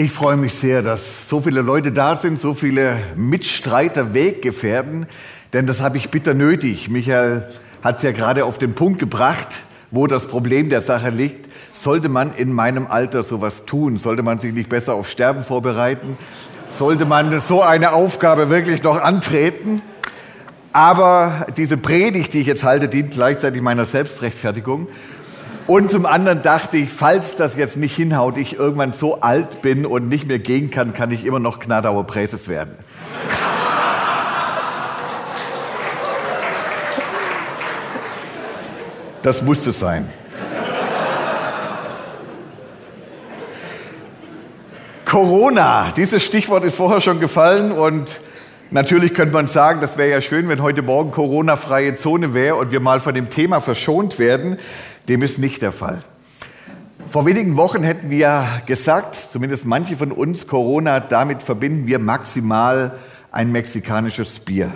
Ich freue mich sehr, dass so viele Leute da sind, so viele Mitstreiter, Weggefährten, denn das habe ich bitter nötig. Michael hat es ja gerade auf den Punkt gebracht, wo das Problem der Sache liegt. Sollte man in meinem Alter sowas tun? Sollte man sich nicht besser auf Sterben vorbereiten? Sollte man so eine Aufgabe wirklich noch antreten? Aber diese Predigt, die ich jetzt halte, dient gleichzeitig meiner Selbstrechtfertigung. Und zum anderen dachte ich, falls das jetzt nicht hinhaut, ich irgendwann so alt bin und nicht mehr gehen kann, kann ich immer noch Gnadauer Präses werden. Das musste sein. Corona, dieses Stichwort ist vorher schon gefallen und natürlich könnte man sagen, das wäre ja schön, wenn heute Morgen Corona-freie Zone wäre und wir mal von dem Thema verschont werden. Dem ist nicht der Fall. Vor wenigen Wochen hätten wir gesagt, zumindest manche von uns, Corona, damit verbinden wir maximal ein mexikanisches Bier.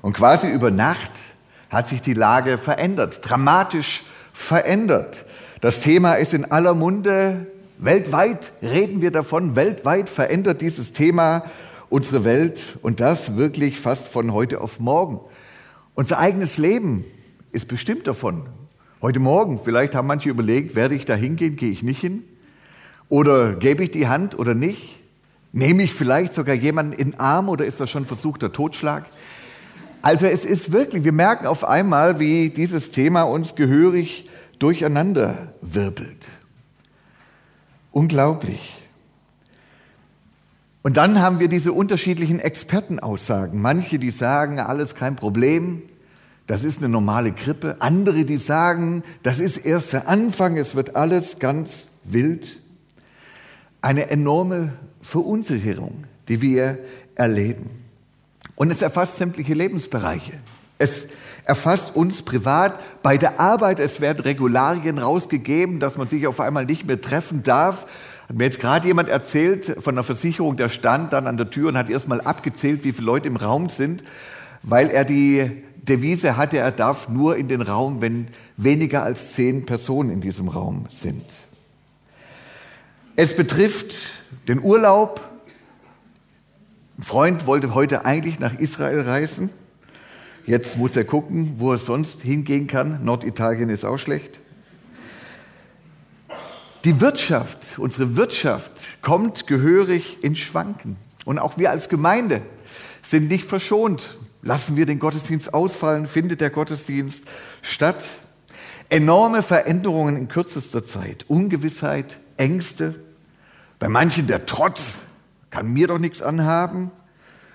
Und quasi über Nacht hat sich die Lage verändert, dramatisch verändert. Das Thema ist in aller Munde. Weltweit reden wir davon. Weltweit verändert dieses Thema unsere Welt und das wirklich fast von heute auf morgen. Unser eigenes Leben ist bestimmt davon. Heute Morgen, vielleicht haben manche überlegt, werde ich da hingehen, gehe ich nicht hin? Oder gebe ich die Hand oder nicht? Nehme ich vielleicht sogar jemanden in den Arm oder ist das schon versuchter Totschlag? Also es ist wirklich, wir merken auf einmal, wie dieses Thema uns gehörig durcheinander wirbelt. Unglaublich. Und dann haben wir diese unterschiedlichen Expertenaussagen. Manche, die sagen, alles kein Problem, das ist eine normale Grippe. Andere, die sagen, das ist erst der Anfang, es wird alles ganz wild. Eine enorme Verunsicherung, die wir erleben. Und es erfasst sämtliche Lebensbereiche. Es erfasst uns privat. Bei der Arbeit, es werden Regularien rausgegeben, dass man sich auf einmal nicht mehr treffen darf. Hat mir jetzt gerade jemand erzählt von einer Versicherung, der stand dann an der Tür und hat erstmal abgezählt, wie viele Leute im Raum sind, weil er die Devise hatte, er darf nur in den Raum, wenn weniger als zehn Personen in diesem Raum sind. Es betrifft den Urlaub. Ein Freund wollte heute eigentlich nach Israel reisen. Jetzt muss er gucken, wo er sonst hingehen kann. Norditalien ist auch schlecht. Die Wirtschaft, unsere Wirtschaft kommt gehörig in Schwanken. Und auch wir als Gemeinde sind nicht verschont. Lassen wir den Gottesdienst ausfallen? Findet der Gottesdienst statt? Enorme Veränderungen in kürzester Zeit, Ungewissheit, Ängste, bei manchen der Trotz, kann mir doch nichts anhaben,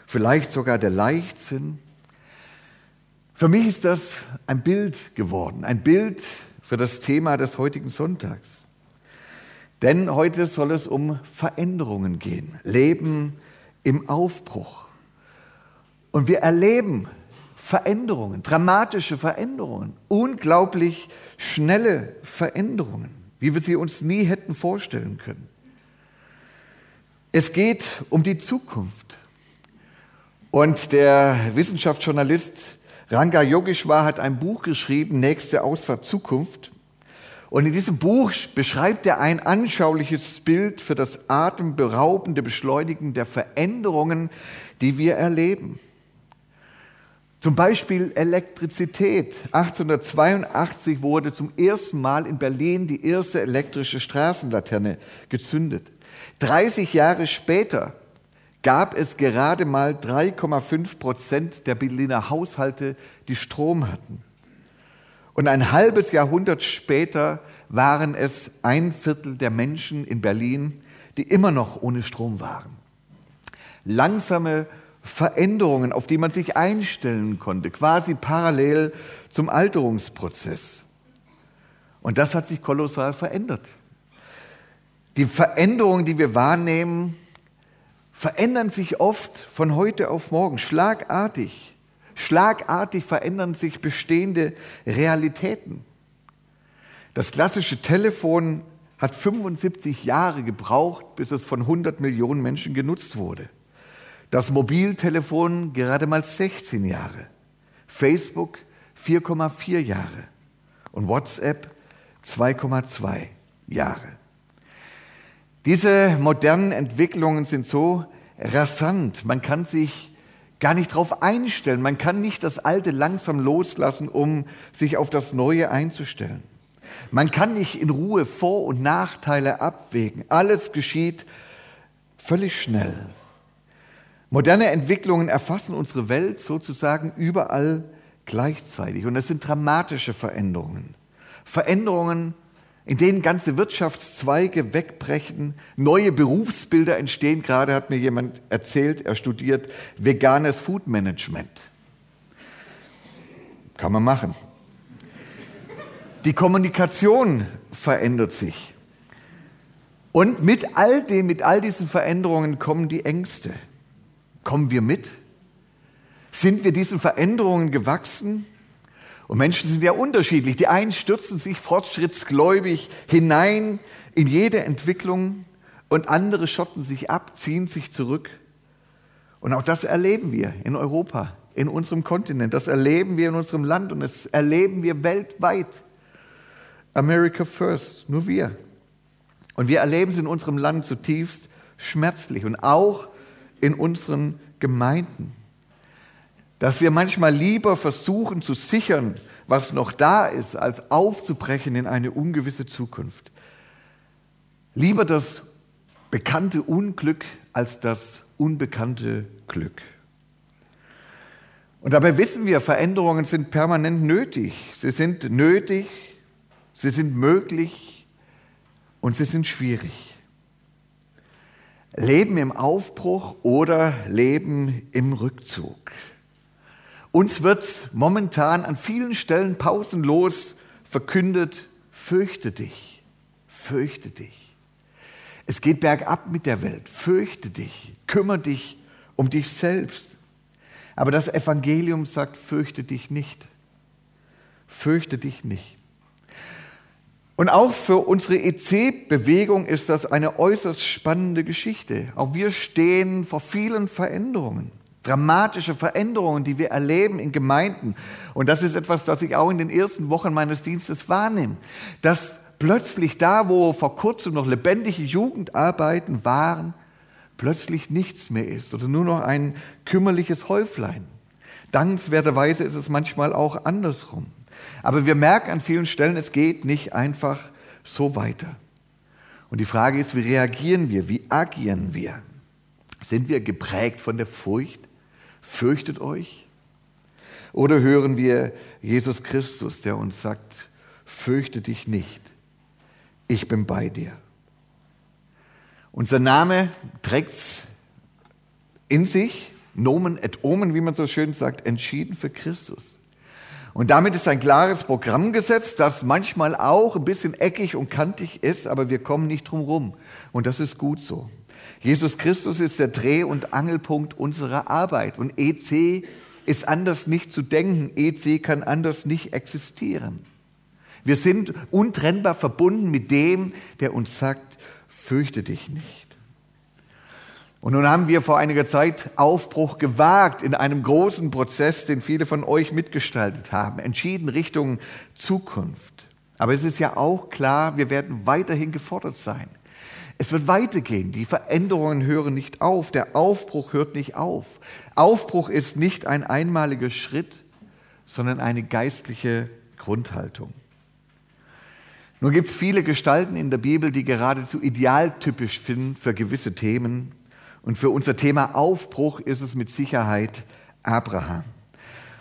vielleicht sogar der Leichtsinn. Für mich ist das ein Bild geworden, ein Bild für das Thema des heutigen Sonntags. Denn heute soll es um Veränderungen gehen, Leben im Aufbruch. Und wir erleben Veränderungen, dramatische Veränderungen, unglaublich schnelle Veränderungen, wie wir sie uns nie hätten vorstellen können. Es geht um die Zukunft. Und der Wissenschaftsjournalist Ranga Yogeshwar hat ein Buch geschrieben, Nächste Ausfahrt Zukunft. Und in diesem Buch beschreibt er ein anschauliches Bild für das atemberaubende Beschleunigen der Veränderungen, die wir erleben. Zum Beispiel Elektrizität. 1882 wurde zum ersten Mal in Berlin die erste elektrische Straßenlaterne gezündet. 30 Jahre später gab es gerade mal 3,5 Prozent der Berliner Haushalte, die Strom hatten. Und ein halbes Jahrhundert später waren es ein Viertel der Menschen in Berlin, die immer noch ohne Strom waren. Langsame Veränderungen, auf die man sich einstellen konnte, quasi parallel zum Alterungsprozess. Und das hat sich kolossal verändert. Die Veränderungen, die wir wahrnehmen, verändern sich oft von heute auf morgen, schlagartig. Schlagartig verändern sich bestehende Realitäten. Das klassische Telefon hat 75 Jahre gebraucht, bis es von 100 Millionen Menschen genutzt wurde. Das Mobiltelefon gerade mal 16 Jahre. Facebook 4,4 Jahre. Und WhatsApp 2,2 Jahre. Diese modernen Entwicklungen sind so rasant. Man kann sich gar nicht darauf einstellen. Man kann nicht das Alte langsam loslassen, um sich auf das Neue einzustellen. Man kann nicht in Ruhe Vor- und Nachteile abwägen. Alles geschieht völlig schnell. Moderne Entwicklungen erfassen unsere Welt sozusagen überall gleichzeitig. Und es sind dramatische Veränderungen. Veränderungen, in denen ganze Wirtschaftszweige wegbrechen, neue Berufsbilder entstehen. Gerade hat mir jemand erzählt, er studiert veganes Food Management. Kann man machen. Die Kommunikation verändert sich. Und mit all dem, mit all diesen Veränderungen kommen die Ängste. Kommen wir mit? Sind wir diesen Veränderungen gewachsen? Und Menschen sind ja unterschiedlich. Die einen stürzen sich fortschrittsgläubig hinein in jede Entwicklung und andere schotten sich ab, ziehen sich zurück. Und auch das erleben wir in Europa, in unserem Kontinent. Das erleben wir in unserem Land und das erleben wir weltweit. America first, nur wir. Und wir erleben es in unserem Land zutiefst schmerzlich und auch in unseren Gemeinden. Dass wir manchmal lieber versuchen zu sichern, was noch da ist, als aufzubrechen in eine ungewisse Zukunft. Lieber das bekannte Unglück als das unbekannte Glück. Und dabei wissen wir, Veränderungen sind permanent nötig. Sie sind nötig, sie sind möglich und sie sind schwierig. Leben im Aufbruch oder Leben im Rückzug. Uns wird momentan an vielen Stellen pausenlos verkündet, fürchte dich, fürchte dich. Es geht bergab mit der Welt, fürchte dich, kümmere dich um dich selbst. Aber das Evangelium sagt, fürchte dich nicht, fürchte dich nicht. Und auch für unsere EC-Bewegung ist das eine äußerst spannende Geschichte. Auch wir stehen vor vielen Veränderungen, dramatische Veränderungen, die wir erleben in Gemeinden. Und das ist etwas, das ich auch in den ersten Wochen meines Dienstes wahrnehme. Dass plötzlich da, wo vor kurzem noch lebendige Jugendarbeiten waren, plötzlich nichts mehr ist oder nur noch ein kümmerliches Häuflein. Dankenswerterweise ist es manchmal auch andersrum. Aber wir merken an vielen Stellen, es geht nicht einfach so weiter. Und die Frage ist, wie reagieren wir? Wie agieren wir? Sind wir geprägt von der Furcht? Fürchtet euch? Oder hören wir Jesus Christus, der uns sagt, fürchte dich nicht, ich bin bei dir. Unser Name trägt in sich, Nomen et Omen, wie man so schön sagt, entschieden für Christus. Und damit ist ein klares Programm gesetzt, das manchmal auch ein bisschen eckig und kantig ist, aber wir kommen nicht drum rum. Und das ist gut so. Jesus Christus ist der Dreh- und Angelpunkt unserer Arbeit. Und EC ist anders nicht zu denken. EC kann anders nicht existieren. Wir sind untrennbar verbunden mit dem, der uns sagt, fürchte dich nicht. Und nun haben wir vor einiger Zeit Aufbruch gewagt in einem großen Prozess, den viele von euch mitgestaltet haben, entschieden Richtung Zukunft. Aber es ist ja auch klar, wir werden weiterhin gefordert sein. Es wird weitergehen. Die Veränderungen hören nicht auf. Der Aufbruch hört nicht auf. Aufbruch ist nicht ein einmaliger Schritt, sondern eine geistliche Grundhaltung. Nun gibt es viele Gestalten in der Bibel, die geradezu idealtypisch sind für gewisse Themen. Und für unser Thema Aufbruch ist es mit Sicherheit Abraham.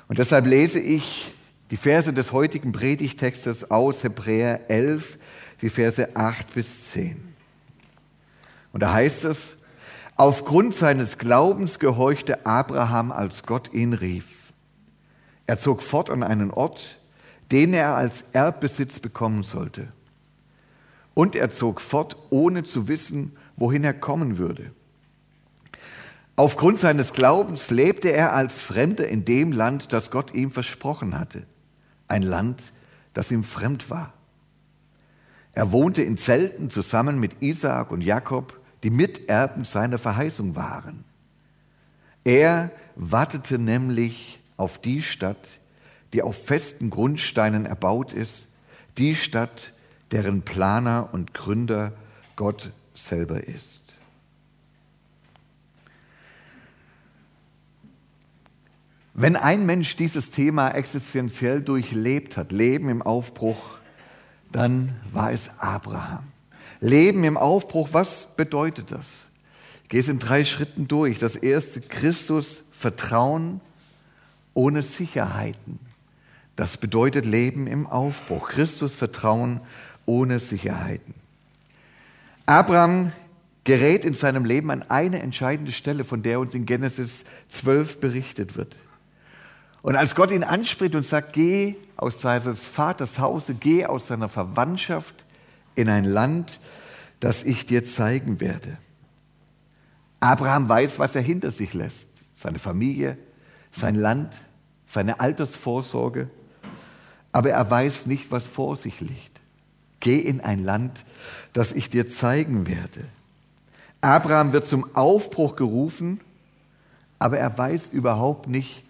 Und deshalb lese ich die Verse des heutigen Predigtextes aus Hebräer 11, die Verse 8 bis 10. Und da heißt es, aufgrund seines Glaubens gehorchte Abraham, als Gott ihn rief. Er zog fort an einen Ort, den er als Erbbesitz bekommen sollte. Und er zog fort, ohne zu wissen, wohin er kommen würde. Aufgrund seines Glaubens lebte er als Fremder in dem Land, das Gott ihm versprochen hatte. Ein Land, das ihm fremd war. Er wohnte in Zelten zusammen mit Isaak und Jakob, die Miterben seiner Verheißung waren. Er wartete nämlich auf die Stadt, die auf festen Grundsteinen erbaut ist, die Stadt, deren Planer und Gründer Gott selber ist. Wenn ein Mensch dieses Thema existenziell durchlebt hat, Leben im Aufbruch, dann war es Abraham. Leben im Aufbruch, was bedeutet das? Ich gehe es in drei Schritten durch. Das erste, Christus, Vertrauen ohne Sicherheiten. Das bedeutet Leben im Aufbruch. Christus, Vertrauen ohne Sicherheiten. Abraham gerät in seinem Leben an eine entscheidende Stelle, von der uns in Genesis 12 berichtet wird. Und als Gott ihn anspricht und sagt, geh aus seines Vaters Hause, geh aus seiner Verwandtschaft in ein Land, das ich dir zeigen werde. Abraham weiß, was er hinter sich lässt. Seine Familie, sein Land, seine Altersvorsorge. Aber er weiß nicht, was vor sich liegt. Geh in ein Land, das ich dir zeigen werde. Abraham wird zum Aufbruch gerufen, aber er weiß überhaupt nicht,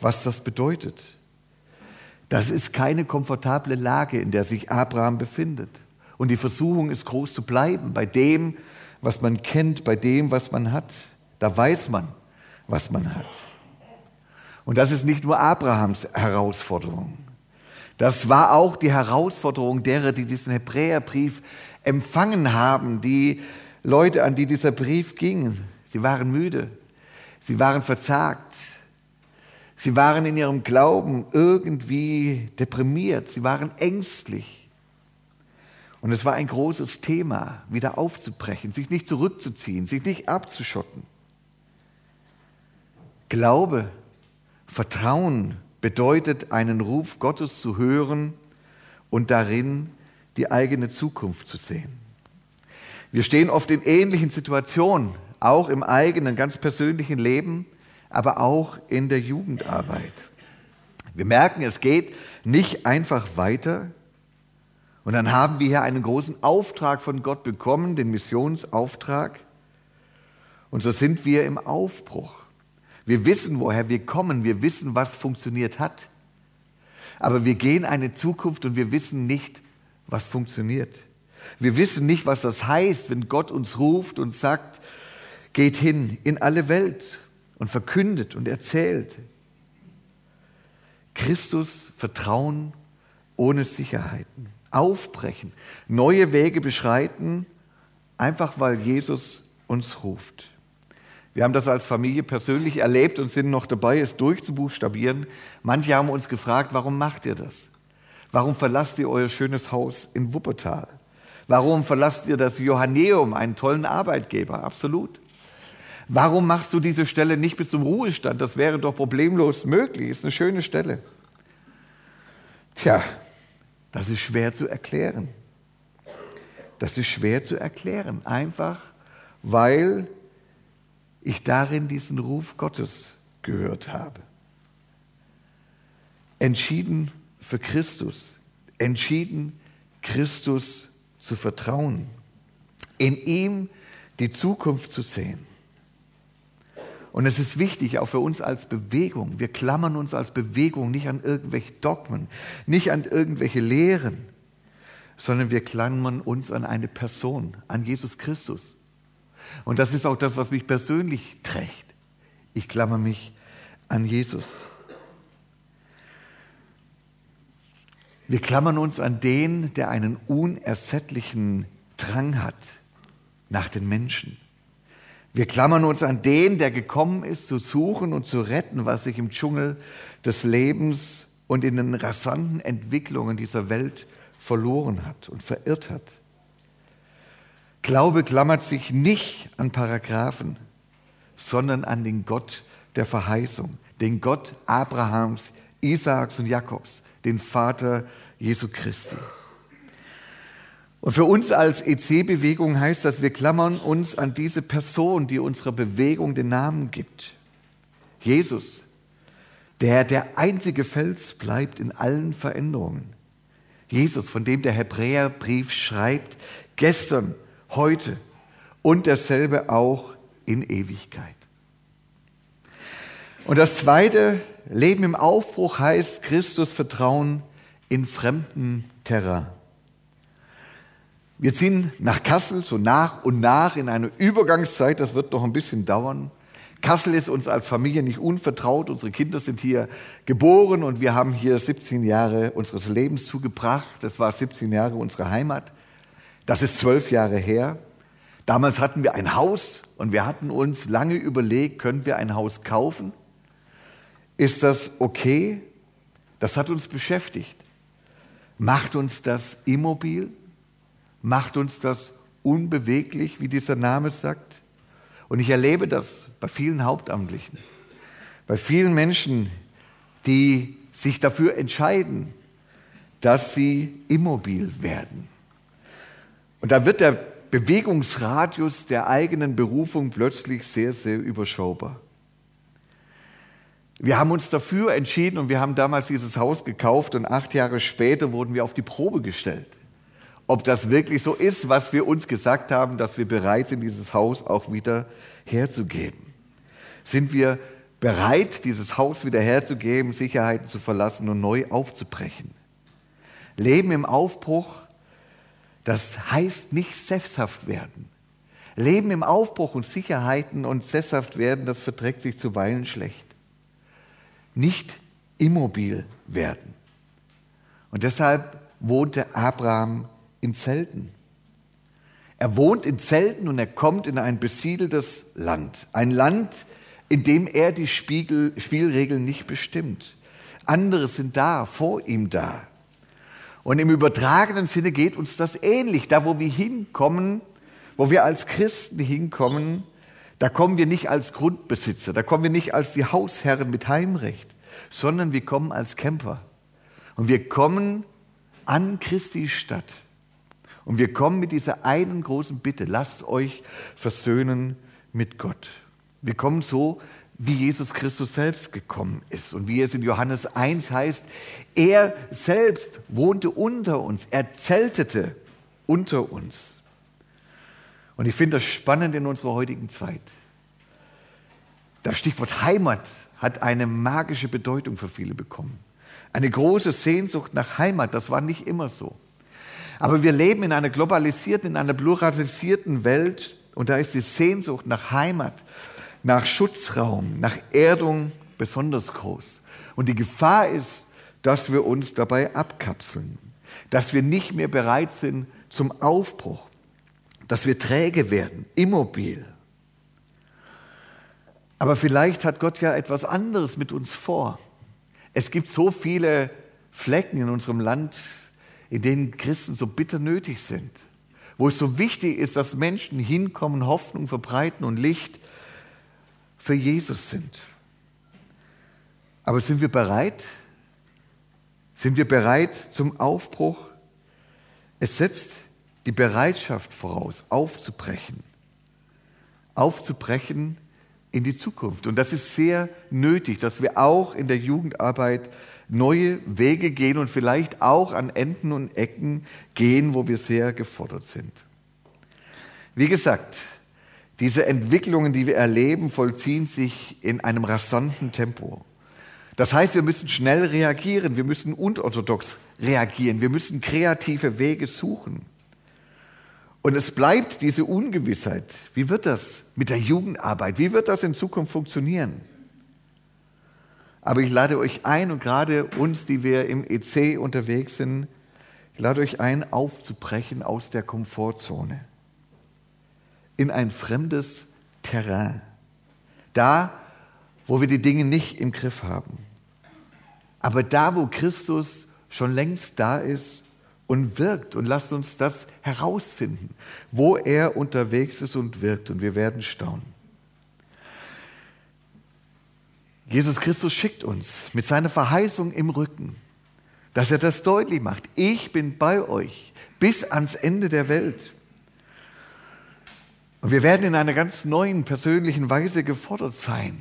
was das bedeutet. Das ist keine komfortable Lage, in der sich Abraham befindet. Und die Versuchung ist groß zu bleiben bei dem, was man kennt, bei dem, was man hat. Da weiß man, was man hat. Und das ist nicht nur Abrahams Herausforderung. Das war auch die Herausforderung derer, die diesen Hebräerbrief empfangen haben, die Leute, an die dieser Brief ging. Sie waren müde, sie waren verzagt, sie waren in ihrem Glauben irgendwie deprimiert, sie waren ängstlich. Und es war ein großes Thema, wieder aufzubrechen, sich nicht zurückzuziehen, sich nicht abzuschotten. Glaube, Vertrauen bedeutet, einen Ruf Gottes zu hören und darin die eigene Zukunft zu sehen. Wir stehen oft in ähnlichen Situationen, auch im eigenen, ganz persönlichen Leben, aber auch in der Jugendarbeit. Wir merken, es geht nicht einfach weiter. Und dann haben wir hier einen großen Auftrag von Gott bekommen, den Missionsauftrag. Und so sind wir im Aufbruch. Wir wissen, woher wir kommen. Wir wissen, was funktioniert hat. Aber wir gehen eine Zukunft und wir wissen nicht, was funktioniert. Wir wissen nicht, was das heißt, wenn Gott uns ruft und sagt, geht hin in alle Welt und verkündet und erzählt. Christus vertrauen ohne Sicherheiten, aufbrechen, neue Wege beschreiten, einfach weil Jesus uns ruft. Wir haben das als Familie persönlich erlebt und sind noch dabei, es durchzubuchstabieren. Manche haben uns gefragt, warum macht ihr das? Warum verlasst ihr euer schönes Haus in Wuppertal? Warum verlasst ihr das Johanneum, einen tollen Arbeitgeber? Absolut. Warum machst du diese Stelle nicht bis zum Ruhestand? Das wäre doch problemlos möglich. Ist eine schöne Stelle. Tja, das ist schwer zu erklären. Das ist schwer zu erklären. Einfach weil ich darin diesen Ruf Gottes gehört habe. Entschieden für Christus, entschieden Christus zu vertrauen, in ihm die Zukunft zu sehen. Und es ist wichtig, auch für uns als Bewegung, wir klammern uns als Bewegung nicht an irgendwelche Dogmen, nicht an irgendwelche Lehren, sondern wir klammern uns an eine Person, an Jesus Christus. Und das ist auch das, was mich persönlich trägt. Ich klammer mich an Jesus. Wir klammern uns an den, der einen unersättlichen Drang hat nach den Menschen. Wir klammern uns an den, der gekommen ist, zu suchen und zu retten, was sich im Dschungel des Lebens und in den rasanten Entwicklungen dieser Welt verloren hat und verirrt hat. Glaube klammert sich nicht an Paragraphen, sondern an den Gott der Verheißung, den Gott Abrahams, Isaaks und Jakobs, den Vater Jesu Christi. Und für uns als EC-Bewegung heißt das, wir klammern uns an diese Person, die unserer Bewegung den Namen gibt. Jesus, der der einzige Fels bleibt in allen Veränderungen. Jesus, von dem der Hebräerbrief schreibt, gestern, heute und dasselbe auch in Ewigkeit. Und das zweite, Leben im Aufbruch heißt Christus Vertrauen in fremden Terrain. Wir ziehen nach Kassel so nach und nach in eine Übergangszeit, das wird noch ein bisschen dauern. Kassel ist uns als Familie nicht unvertraut. Unsere Kinder sind hier geboren und wir haben hier 17 Jahre unseres Lebens zugebracht. Das war 17 Jahre unsere Heimat. Das ist zwölf Jahre her. Damals hatten wir ein Haus und wir hatten uns lange überlegt, können wir ein Haus kaufen? Ist das okay? Das hat uns beschäftigt. Macht uns das immobil? Macht uns das unbeweglich, wie dieser Name sagt? Und ich erlebe das bei vielen Hauptamtlichen, bei vielen Menschen, die sich dafür entscheiden, dass sie immobil werden. Und da wird der Bewegungsradius der eigenen Berufung plötzlich sehr, sehr überschaubar. Wir haben uns dafür entschieden und wir haben damals dieses Haus gekauft und acht Jahre später wurden wir auf die Probe gestellt ob das wirklich so ist, was wir uns gesagt haben, dass wir bereit sind, dieses Haus auch wieder herzugeben. Sind wir bereit, dieses Haus wieder herzugeben, Sicherheiten zu verlassen und neu aufzubrechen? Leben im Aufbruch, das heißt nicht sesshaft werden. Leben im Aufbruch und Sicherheiten und sesshaft werden, das verträgt sich zuweilen schlecht. Nicht immobil werden. Und deshalb wohnte Abraham in Zelten. Er wohnt in Zelten und er kommt in ein besiedeltes Land. Ein Land, in dem er die Spiegel, Spielregeln nicht bestimmt. Andere sind da, vor ihm da. Und im übertragenen Sinne geht uns das ähnlich. Da, wo wir hinkommen, wo wir als Christen hinkommen, da kommen wir nicht als Grundbesitzer, da kommen wir nicht als die Hausherren mit Heimrecht, sondern wir kommen als Camper. Und wir kommen an Christi Stadt. Und wir kommen mit dieser einen großen Bitte, lasst euch versöhnen mit Gott. Wir kommen so, wie Jesus Christus selbst gekommen ist und wie es in Johannes 1 heißt, er selbst wohnte unter uns, er zeltete unter uns. Und ich finde das spannend in unserer heutigen Zeit. Das Stichwort Heimat hat eine magische Bedeutung für viele bekommen. Eine große Sehnsucht nach Heimat, das war nicht immer so. Aber wir leben in einer globalisierten, in einer pluralisierten Welt und da ist die Sehnsucht nach Heimat, nach Schutzraum, nach Erdung besonders groß. Und die Gefahr ist, dass wir uns dabei abkapseln, dass wir nicht mehr bereit sind zum Aufbruch, dass wir träge werden, immobil. Aber vielleicht hat Gott ja etwas anderes mit uns vor. Es gibt so viele Flecken in unserem Land, in denen Christen so bitter nötig sind, wo es so wichtig ist, dass Menschen hinkommen, Hoffnung verbreiten und Licht für Jesus sind. Aber sind wir bereit? Sind wir bereit zum Aufbruch? Es setzt die Bereitschaft voraus, aufzubrechen. Aufzubrechen in die Zukunft. Und das ist sehr nötig, dass wir auch in der Jugendarbeit neue Wege gehen und vielleicht auch an Enden und Ecken gehen, wo wir sehr gefordert sind. Wie gesagt, diese Entwicklungen, die wir erleben, vollziehen sich in einem rasanten Tempo. Das heißt, wir müssen schnell reagieren, wir müssen unorthodox reagieren, wir müssen kreative Wege suchen. Und es bleibt diese Ungewissheit. Wie wird das mit der Jugendarbeit? Wie wird das in Zukunft funktionieren? Aber ich lade euch ein und gerade uns, die wir im EC unterwegs sind, ich lade euch ein, aufzubrechen aus der Komfortzone in ein fremdes Terrain. Da, wo wir die Dinge nicht im Griff haben. Aber da, wo Christus schon längst da ist und wirkt. Und lasst uns das herausfinden, wo er unterwegs ist und wirkt. Und wir werden staunen. Jesus Christus schickt uns mit seiner Verheißung im Rücken, dass er das deutlich macht. Ich bin bei euch bis ans Ende der Welt. Und wir werden in einer ganz neuen persönlichen Weise gefordert sein.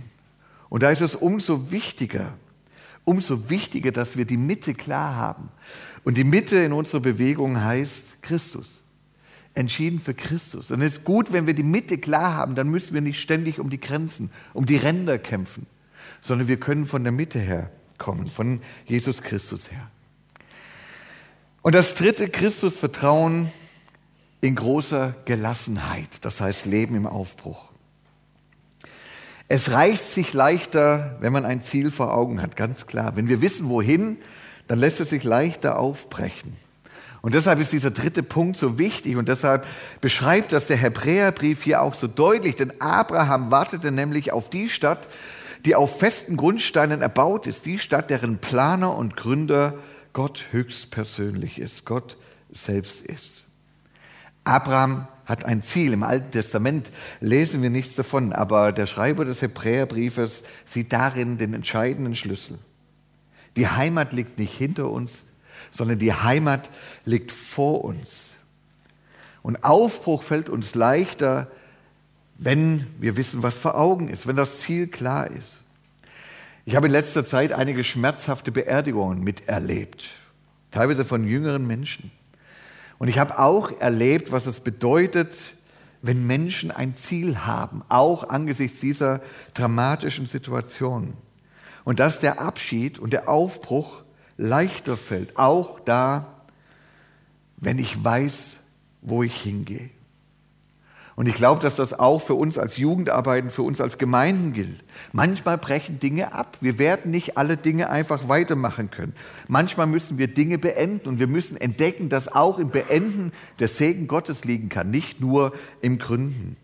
Und da ist es umso wichtiger, umso wichtiger, dass wir die Mitte klar haben. Und die Mitte in unserer Bewegung heißt Christus. Entschieden für Christus. Und es ist gut, wenn wir die Mitte klar haben, dann müssen wir nicht ständig um die Grenzen, um die Ränder kämpfen sondern wir können von der Mitte her kommen, von Jesus Christus her. Und das dritte Christusvertrauen in großer Gelassenheit, das heißt Leben im Aufbruch. Es reicht sich leichter, wenn man ein Ziel vor Augen hat, ganz klar. Wenn wir wissen, wohin, dann lässt es sich leichter aufbrechen. Und deshalb ist dieser dritte Punkt so wichtig und deshalb beschreibt das der Hebräerbrief hier auch so deutlich, denn Abraham wartete nämlich auf die Stadt, die auf festen Grundsteinen erbaut ist, die Stadt, deren Planer und Gründer Gott höchstpersönlich ist, Gott selbst ist. Abraham hat ein Ziel. Im Alten Testament lesen wir nichts davon, aber der Schreiber des Hebräerbriefes sieht darin den entscheidenden Schlüssel. Die Heimat liegt nicht hinter uns, sondern die Heimat liegt vor uns. Und Aufbruch fällt uns leichter, wenn wir wissen, was vor Augen ist, wenn das Ziel klar ist. Ich habe in letzter Zeit einige schmerzhafte Beerdigungen miterlebt, teilweise von jüngeren Menschen. Und ich habe auch erlebt, was es bedeutet, wenn Menschen ein Ziel haben, auch angesichts dieser dramatischen Situation. Und dass der Abschied und der Aufbruch leichter fällt, auch da, wenn ich weiß, wo ich hingehe. Und ich glaube, dass das auch für uns als Jugendarbeiten, für uns als Gemeinden gilt. Manchmal brechen Dinge ab. Wir werden nicht alle Dinge einfach weitermachen können. Manchmal müssen wir Dinge beenden und wir müssen entdecken, dass auch im Beenden der Segen Gottes liegen kann, nicht nur im Gründen.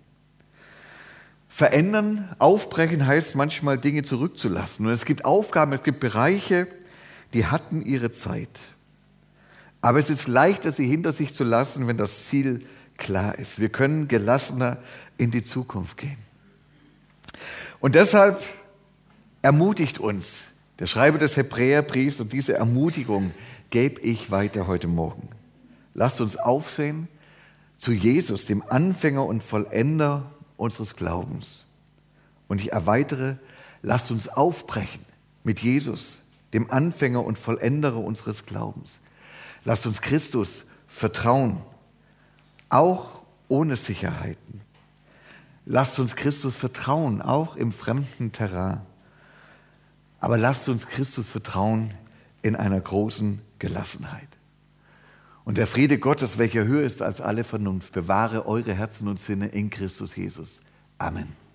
Verändern, aufbrechen heißt manchmal Dinge zurückzulassen. Und es gibt Aufgaben, es gibt Bereiche, die hatten ihre Zeit. Aber es ist leichter, sie hinter sich zu lassen, wenn das Ziel klar ist. Wir können gelassener in die Zukunft gehen. Und deshalb ermutigt uns der Schreiber des Hebräerbriefs und diese Ermutigung gebe ich weiter heute Morgen. Lasst uns aufsehen zu Jesus, dem Anfänger und Vollender unseres Glaubens. Und ich erweitere, lasst uns aufbrechen mit Jesus, dem Anfänger und Vollenderer unseres Glaubens. Lasst uns Christus vertrauen auch ohne Sicherheiten. Lasst uns Christus vertrauen, auch im fremden Terrain. Aber lasst uns Christus vertrauen in einer großen Gelassenheit. Und der Friede Gottes, welcher höher ist als alle Vernunft, bewahre eure Herzen und Sinne in Christus Jesus. Amen.